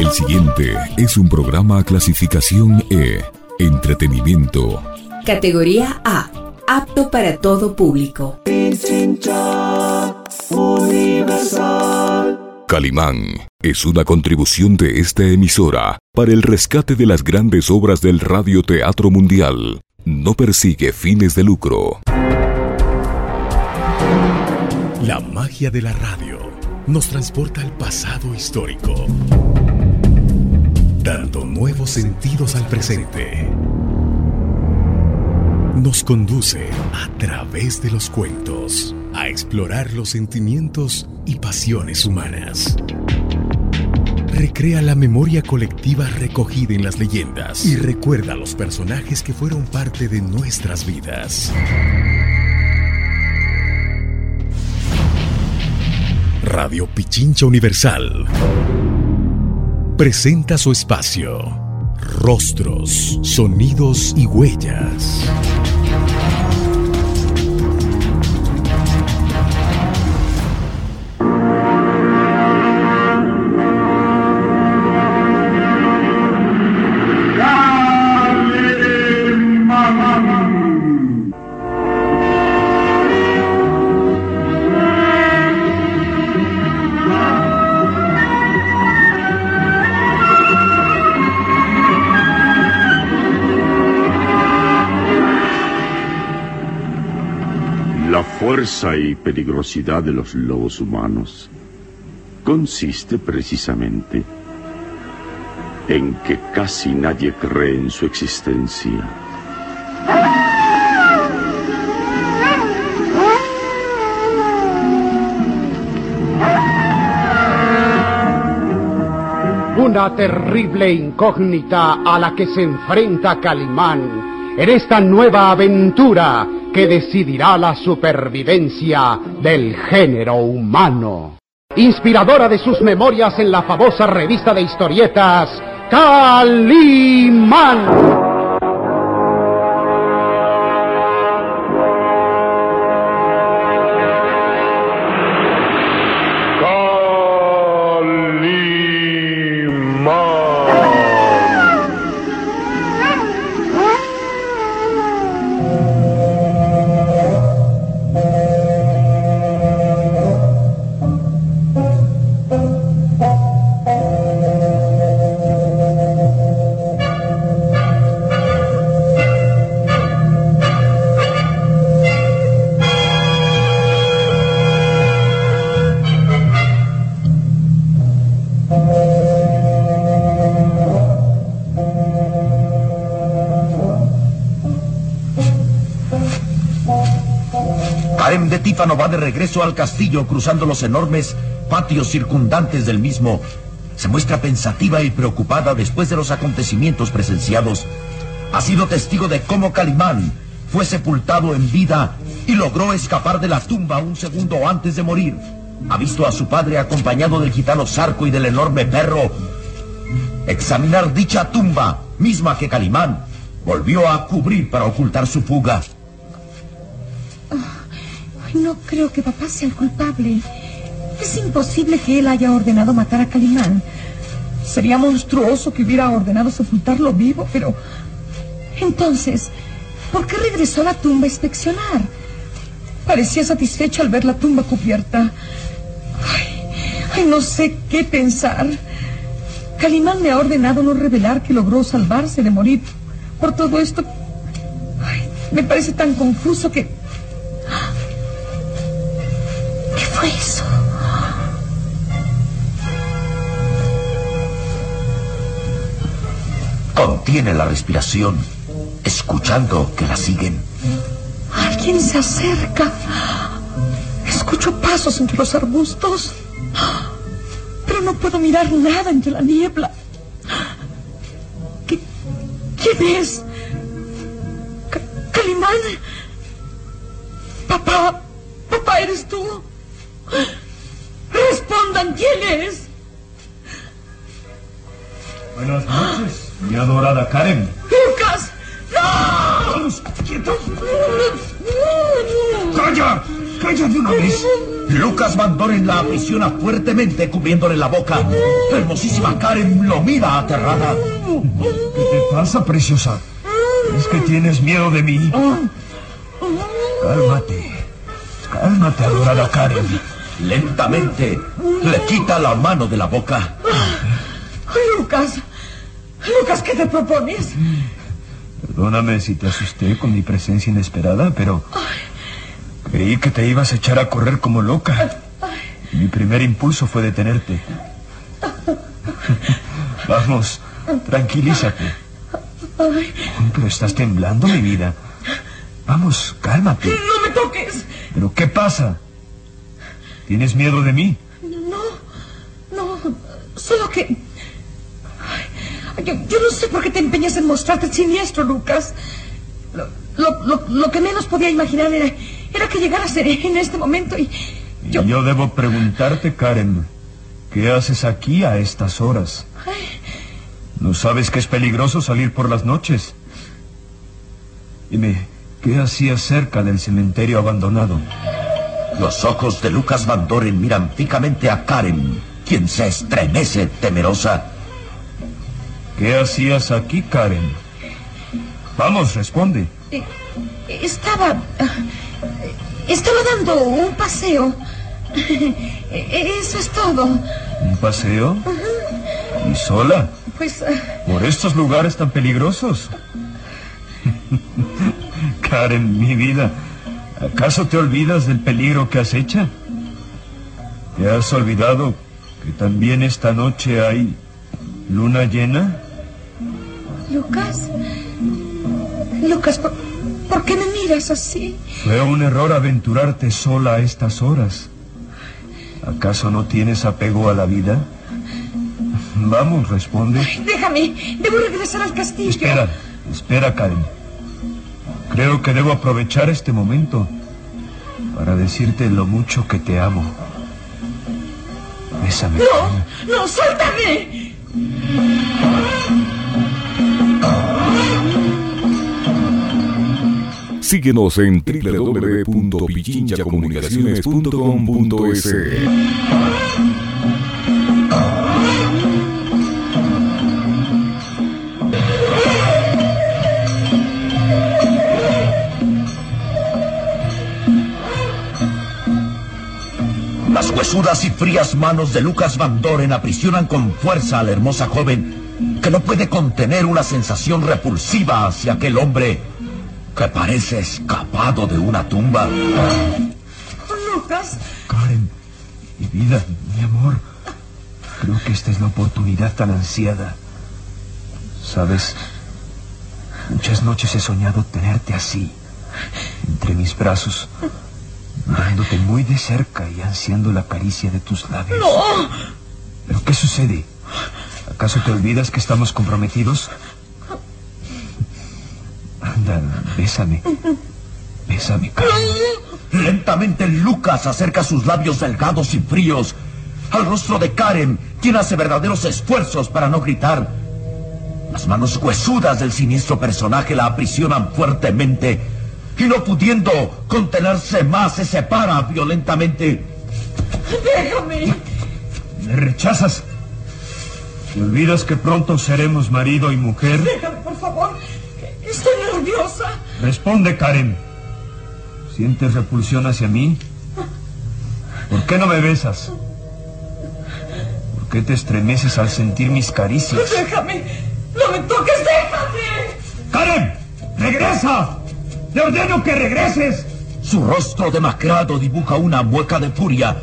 El siguiente es un programa clasificación E, entretenimiento. Categoría A, apto para todo público. Calimán es una contribución de esta emisora para el rescate de las grandes obras del radioteatro mundial. No persigue fines de lucro. La magia de la radio nos transporta al pasado histórico, dando nuevos sentidos al presente. Nos conduce a través de los cuentos a explorar los sentimientos y pasiones humanas. Recrea la memoria colectiva recogida en las leyendas y recuerda los personajes que fueron parte de nuestras vidas. Radio Pichincha Universal presenta su espacio. Rostros, sonidos y huellas. Fuerza y peligrosidad de los lobos humanos consiste precisamente en que casi nadie cree en su existencia. Una terrible incógnita a la que se enfrenta Calimán en esta nueva aventura que decidirá la supervivencia del género humano. Inspiradora de sus memorias en la famosa revista de historietas, Calimán. Tífano va de regreso al castillo cruzando los enormes patios circundantes del mismo. Se muestra pensativa y preocupada después de los acontecimientos presenciados. Ha sido testigo de cómo Calimán fue sepultado en vida y logró escapar de la tumba un segundo antes de morir. Ha visto a su padre acompañado del gitano Sarco y del enorme perro examinar dicha tumba, misma que Calimán volvió a cubrir para ocultar su fuga. No creo que papá sea el culpable. Es imposible que él haya ordenado matar a Calimán. Sería monstruoso que hubiera ordenado sepultarlo vivo, pero... Entonces, ¿por qué regresó a la tumba a inspeccionar? Parecía satisfecho al ver la tumba cubierta. Ay, no sé qué pensar. Calimán me ha ordenado no revelar que logró salvarse de morir. Por todo esto, ay, me parece tan confuso que Contiene la respiración, escuchando que la siguen. Alguien se acerca. Escucho pasos entre los arbustos. Pero no puedo mirar nada entre la niebla. ¿Qué, ¿Quién es? ¿Calimán? Papá, papá, ¿eres tú? Respondan quién es. Buenas noches, mi adorada Karen. ¡Lucas! ¡No! ¡Vamos, quietos! ¡Calla! ¡Calla de una vez! Lucas Van Doren la aprisiona fuertemente cubriéndole la boca. Hermosísima Karen lo mira aterrada. ¿Qué te pasa, preciosa? ¿Es que tienes miedo de mí? Cálmate. Cálmate, adorada Karen. Lentamente le quita la mano de la boca. Lucas, Lucas, ¿qué te propones? Perdóname si te asusté con mi presencia inesperada, pero creí que te ibas a echar a correr como loca. Mi primer impulso fue detenerte. Vamos, tranquilízate. Pero estás temblando, mi vida. Vamos, cálmate. No me toques. ¿Pero qué pasa? ¿Tienes miedo de mí? No, no, solo que... Yo, yo no sé por qué te empeñas en mostrarte siniestro, Lucas. Lo, lo- lo- lo que menos podía imaginar era, era que llegaras en, en este momento y... Yo, Y yo debo preguntarte, Karen, ¿qué haces aquí a estas horas? ¿No sabes que es peligroso salir por las noches? Dime, ¿qué hacías cerca del cementerio abandonado? Los ojos de Lucas Van Doren miran fijamente a Karen, quien se estremece temerosa. ¿Qué hacías aquí, Karen? Vamos, responde. eh, estaba... Estaba dando un paseo. Eso es todo. ¿Un paseo? ¿Y sola? Pues... ¿Por estos lugares tan peligrosos? Karen, mi vida, ¿acaso te olvidas del peligro que has hecho? ¿Te has olvidado que también esta noche hay luna llena? Lucas. Lucas, ¿por, por qué me miras así? Fue un error aventurarte sola a estas horas. ¿Acaso no tienes apego a la vida? Vamos, responde. Déjame, debo regresar al castillo. Espera, espera, Karen. Creo que debo aprovechar este momento para decirte lo mucho que te amo. Bésame. No, no, suéltame. Síguenos en www.pichinchacomunicaciones.com.es. Las huesudas y frías manos de Lucas Van Doren aprisionan con fuerza a la hermosa joven, que no puede contener una sensación repulsiva hacia aquel hombre que parece escapado de una tumba. Lucas, Karen, mi vida, mi amor. Creo que esta es la oportunidad tan ansiada. Sabes, muchas noches he soñado tenerte así, entre mis brazos, mirándote muy de cerca y ansiando la caricia de tus labios. no. ¿Pero qué sucede? ¿Acaso te olvidas que estamos comprometidos? Anda, bésame. Bésame, Karen. Lentamente Lucas acerca sus labios delgados y fríos al rostro de Karen, quien hace verdaderos esfuerzos para no gritar. Las manos huesudas del siniestro personaje la aprisionan fuertemente y no pudiendo contenerse más se separa violentamente. Déjame. ¿Me rechazas? ¿Te olvidas que pronto seremos marido y mujer? Déjame, por favor. Estoy nerviosa. Responde, Karen. ¿Sientes repulsión hacia mí? ¿Por qué no me besas? ¿Por qué te estremeces al sentir mis caricias? Déjame. No me toques, déjame. ¡Karen! ¡Regresa! ¡Te ordeno que regreses! Su rostro demacrado dibuja una mueca de furia.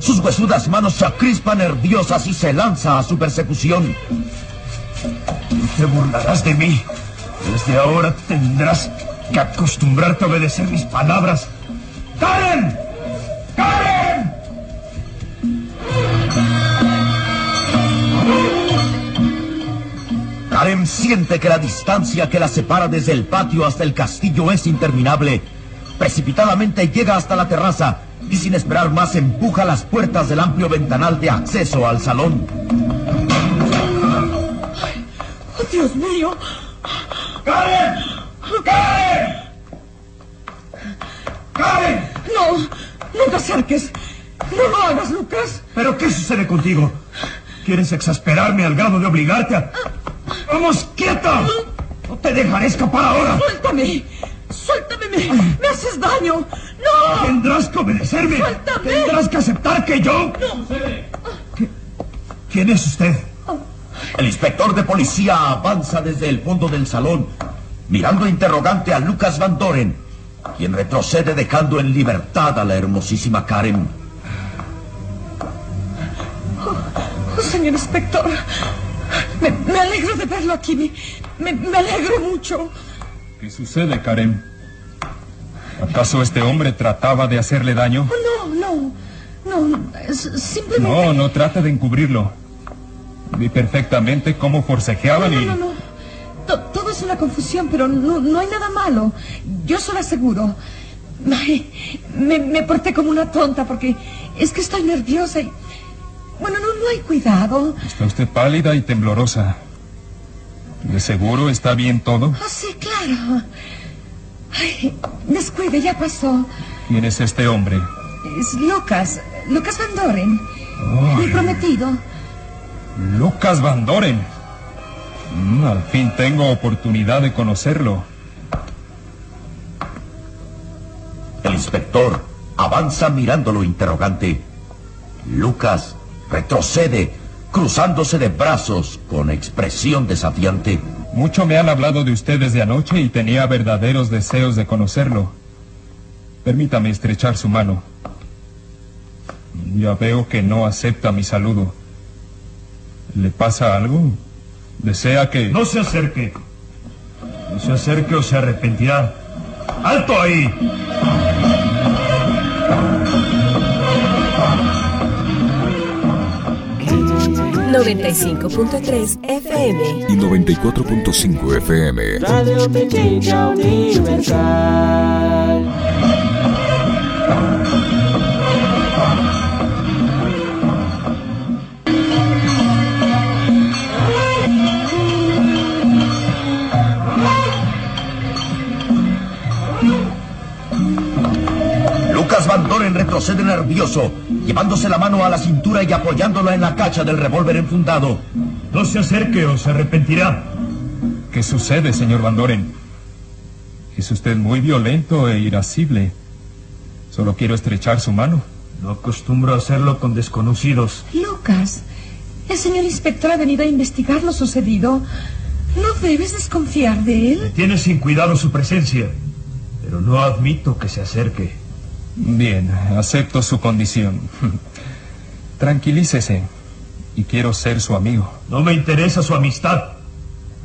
Sus huesudas manos se acrispan nerviosas y se lanza a su persecución. Te burlarás de mí. Desde ahora tendrás que acostumbrarte a obedecer mis palabras. ¡Karen! ¡Karen! Karen siente que la distancia que la separa desde el patio hasta el castillo es interminable. Precipitadamente llega hasta la terraza y sin esperar más empuja las puertas del amplio ventanal de acceso al salón. Oh, Dios mío. ¡Karen! ¡Karen! ¡Karen! No, No te acerques. No lo hagas, Lucas. ¿Pero qué sucede contigo? ¿Quieres exasperarme al grado de obligarte a... ¡Vamos, quieta! No te dejaré escapar ahora. Suéltame. Suéltame, me, me haces daño. No. Tendrás que obedecerme. Suéltame. Tendrás que aceptar que yo... ¿Qué- ¿Quién es usted? El inspector de policía avanza desde el fondo del salón, mirando interrogante a Lucas Van Doren, quien retrocede dejando en libertad a la hermosísima Karen. Oh, señor inspector. Me, me alegro de verlo aquí. Me, me, me alegro mucho. ¿Qué sucede, Karen? ¿Acaso este hombre trataba de hacerle daño? Oh, no, no. No, es simplemente... No, no trata de encubrirlo. Vi perfectamente cómo forcejeaban No, y... no, no. To- todo es una confusión, pero no, no hay nada malo. Yo se lo aseguro. Ay, me, me porté como una tonta porque es que estoy nerviosa y... Bueno, no, no hay cuidado. Está usted pálida y temblorosa. ¿De seguro está bien todo? Ah, sí, claro. Ay, descuide, ya pasó. ¿Quién es este hombre? Es Lucas, Lucas Van Doren, mi prometido. Lucas Van Doren. Mm, al fin tengo oportunidad de conocerlo. El inspector avanza mirándolo interrogante. Lucas retrocede, cruzándose de brazos con expresión desafiante. Mucho me han hablado de usted desde anoche y tenía verdaderos deseos de conocerlo. Permítame estrechar su mano. Ya veo que no acepta mi saludo. ¿Le pasa algo? ¿Desea que... No se acerque. No se acerque o se arrepentirá. ¡Alto ahí! ...95.3 FM... y 94.5 FM. Radio Pequeña Universal. Retrocede nervioso, llevándose la mano a la cintura y apoyándola en la cacha del revólver enfundado. No se acerque o se arrepentirá. ¿Qué sucede, señor Van Doren? Es usted muy violento e irascible. Solo quiero estrechar su mano. No acostumbro a hacerlo con desconocidos. Lucas, el señor inspector ha venido a investigar lo sucedido. No debes desconfiar de él. Tiene sin cuidado su presencia, pero no admito que se acerque. Bien, acepto su condición. Tranquilícese. Y quiero ser su amigo. No me interesa su amistad.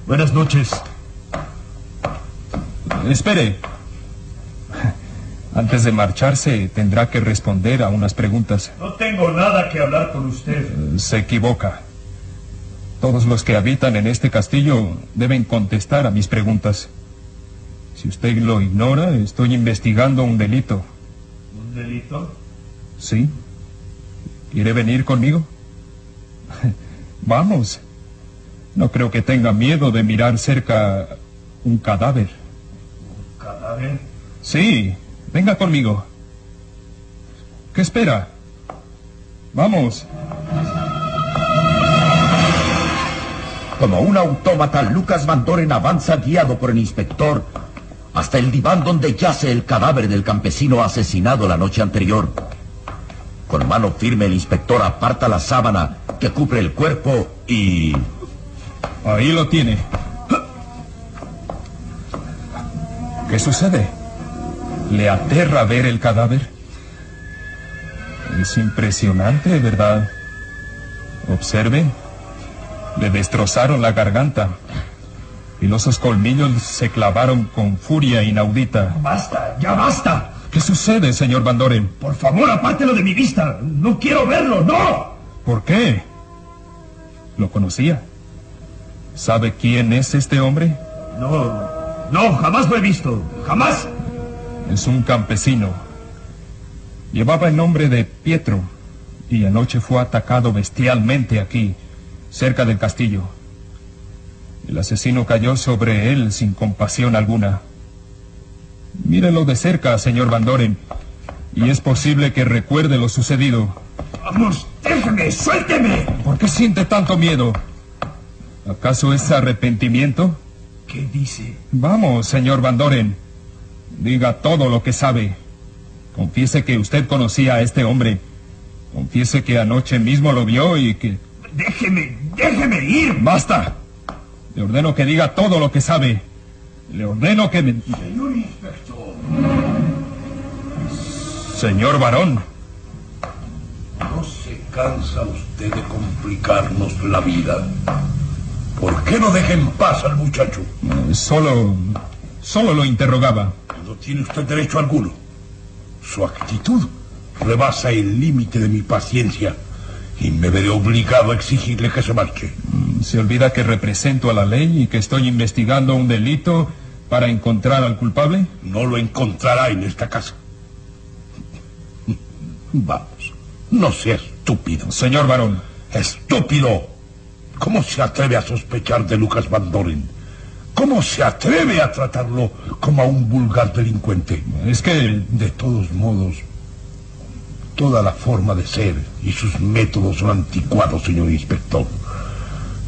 Buenas noches. Espere. Antes de marcharse, tendrá que responder a unas preguntas. No tengo nada que hablar con usted. Se equivoca. Todos los que habitan en este castillo deben contestar a mis preguntas. Si usted lo ignora, estoy investigando un delito. ¿Un delito? ¿Sí? ¿Quiere venir conmigo? Vamos. No creo que tenga miedo de mirar cerca un cadáver. ¿Cadáver? Sí, venga conmigo. ¿Qué espera? Vamos. Como un autómata, Lucas Van Doren avanza guiado por el inspector hasta el diván donde yace el cadáver del campesino asesinado la noche anterior. Con mano firme el inspector aparta la sábana que cubre el cuerpo y... Ahí lo tiene. ¿Qué sucede? ¿Le aterra ver el cadáver? Es impresionante, ¿verdad? Observe. Le destrozaron la garganta. Filosos colmillos se clavaron con furia inaudita. ¡Basta! ¡Ya basta! ¿Qué sucede, señor Van Doren? Por favor, apártelo de mi vista. No quiero verlo, no. ¿Por qué? ¿Lo conocía? ¿Sabe quién es este hombre? No, no, jamás lo he visto. Jamás. Es un campesino. Llevaba el nombre de Pietro y anoche fue atacado bestialmente aquí, cerca del castillo. El asesino cayó sobre él sin compasión alguna. Mírelo de cerca, señor Van Doren. Y es posible que recuerde lo sucedido. Vamos, déjeme, suélteme. ¿Por qué siente tanto miedo? ¿Acaso es arrepentimiento? ¿Qué dice? Vamos, señor Van Doren. Diga todo lo que sabe. Confiese que usted conocía a este hombre. Confiese que anoche mismo lo vio y que... Déjeme, déjeme ir. ¡Basta! Le ordeno que diga todo lo que sabe. Le ordeno que me... Señor inspector. Señor varón. ¿No se cansa usted de complicarnos la vida? ¿Por qué no deja en paz al muchacho? Solo... solo lo interrogaba. No tiene usted derecho alguno. Su actitud rebasa el límite de mi paciencia y me veré obligado a exigirle que se marche. Se olvida que represento a la ley y que estoy investigando un delito para encontrar al culpable. No lo encontrará en esta casa. Vamos, no sea estúpido. Señor varón. Estúpido. ¿Cómo se atreve a sospechar de Lucas Van Doren? ¿Cómo se atreve a tratarlo como a un vulgar delincuente? Es que... De todos modos, toda la forma de ser y sus métodos son anticuados, señor inspector.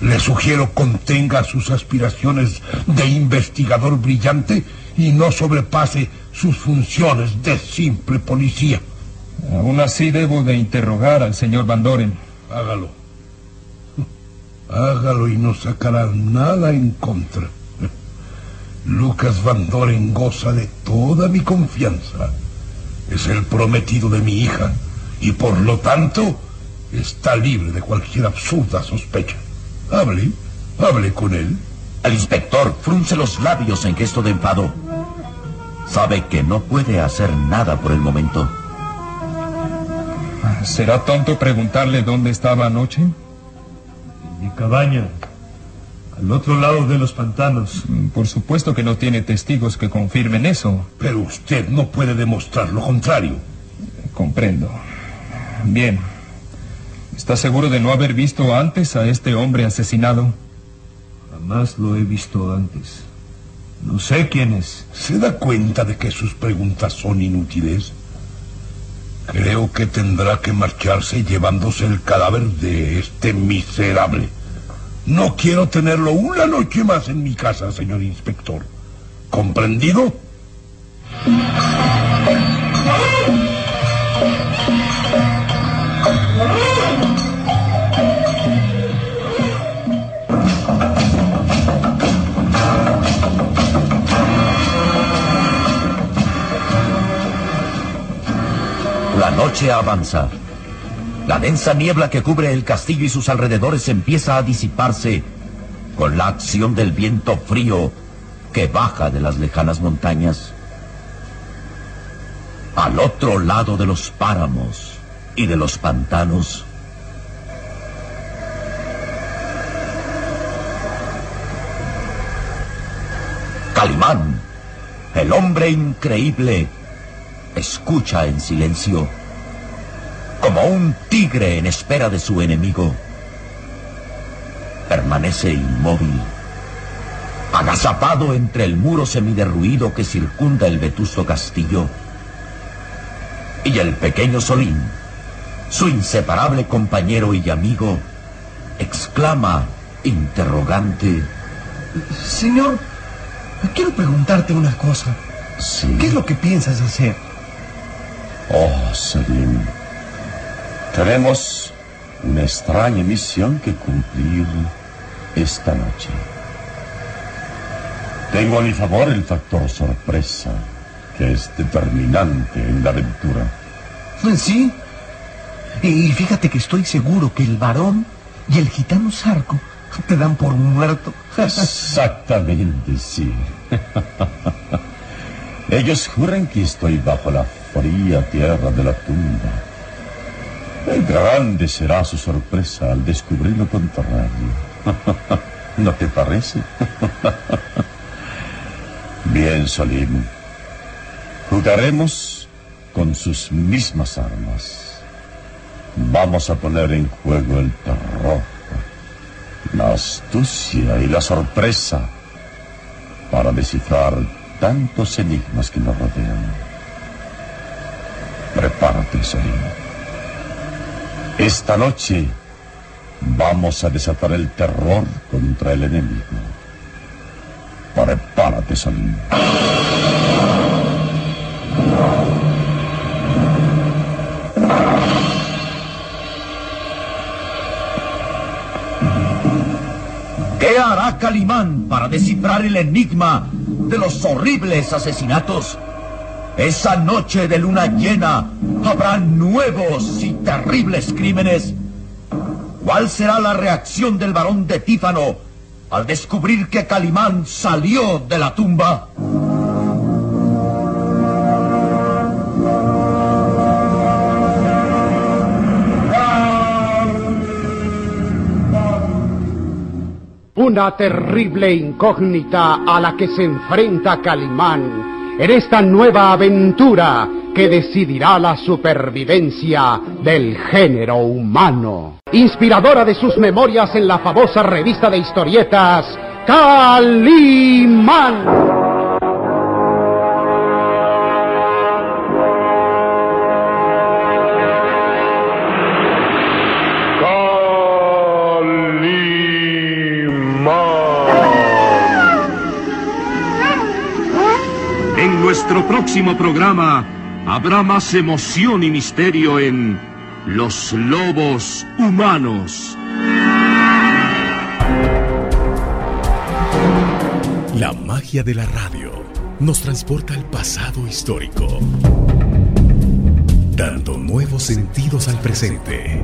Le sugiero contenga sus aspiraciones de investigador brillante y no sobrepase sus funciones de simple policía. Aún así debo de interrogar al señor Van Doren. Hágalo. Hágalo y no sacará nada en contra. Lucas Van Doren goza de toda mi confianza. Es el prometido de mi hija y por lo tanto está libre de cualquier absurda sospecha. Hable, hable con él. El inspector frunce los labios en gesto de enfado. Sabe que no puede hacer nada por el momento. ¿Será tonto preguntarle dónde estaba anoche? En mi cabaña, al otro lado de los pantanos. Por supuesto que no tiene testigos que confirmen eso. Pero usted no puede demostrar lo contrario. Comprendo. Bien. ¿Está seguro de no haber visto antes a este hombre asesinado? Jamás lo he visto antes. No sé quién es. ¿Se da cuenta de que sus preguntas son inútiles? Creo que tendrá que marcharse llevándose el cadáver de este miserable. No quiero tenerlo una noche más en mi casa, señor inspector. ¿Comprendido? La noche avanza. La densa niebla que cubre el castillo y sus alrededores empieza a disiparse con la acción del viento frío que baja de las lejanas montañas. Al otro lado de los páramos y de los pantanos, Calimán, el hombre increíble, escucha en silencio, como un tigre en espera de su enemigo. Permanece inmóvil, agazapado entre el muro semiderruido que circunda el vetusto castillo. Y el pequeño Solín, su inseparable compañero y amigo, exclama, interrogante. Señor, quiero preguntarte una cosa. Sí. ¿Qué es lo que piensas hacer? Oh, Selim. Tenemos una extraña misión que cumplir esta noche. Tengo a mi favor el factor sorpresa, que es determinante en la aventura. Sí. Y fíjate que estoy seguro que el varón y el gitano Sarco te dan por muerto. Exactamente, sí. Ellos juran que estoy bajo la fría tierra de la tumba. Grande será su sorpresa al descubrir lo contrario. ¿No te parece? Bien, Solim. Jugaremos con sus mismas armas. Vamos a poner en juego el terror, la astucia y la sorpresa para descifrar tantos enigmas que nos rodean. Prepárate, Salim. Esta noche vamos a desatar el terror contra el enemigo. Prepárate, Salim. ¿Qué hará Calimán para descifrar el enigma de los horribles asesinatos? Esa noche de luna llena habrá nuevos y terribles crímenes. ¿Cuál será la reacción del varón de Tífano al descubrir que Calimán salió de la tumba? Una terrible incógnita a la que se enfrenta Calimán en esta nueva aventura que decidirá la supervivencia del género humano. Inspiradora de sus memorias en la famosa revista de historietas, Calimán. En nuestro próximo programa habrá más emoción y misterio en Los Lobos Humanos. La magia de la radio nos transporta al pasado histórico, dando nuevos sentidos al presente.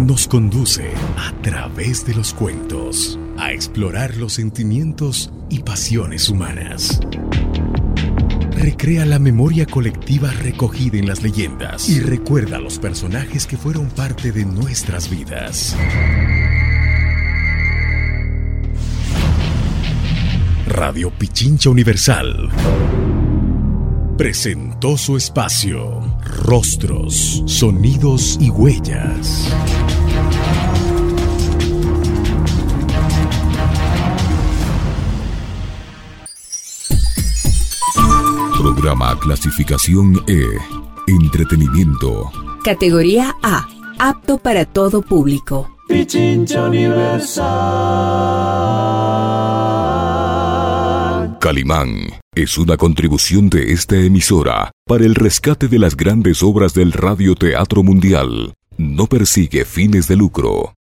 Nos conduce a través de los cuentos a explorar los sentimientos y pasiones humanas. Recrea la memoria colectiva recogida en las leyendas y recuerda a los personajes que fueron parte de nuestras vidas. Radio Pichincha Universal presentó su espacio Rostros, Sonidos y Huellas. Programa clasificación E. Entretenimiento. Categoría A. Apto para todo público. Pichincha Universal. Calimán es una contribución de esta emisora para el rescate de las grandes obras del radioteatro mundial. No persigue fines de lucro.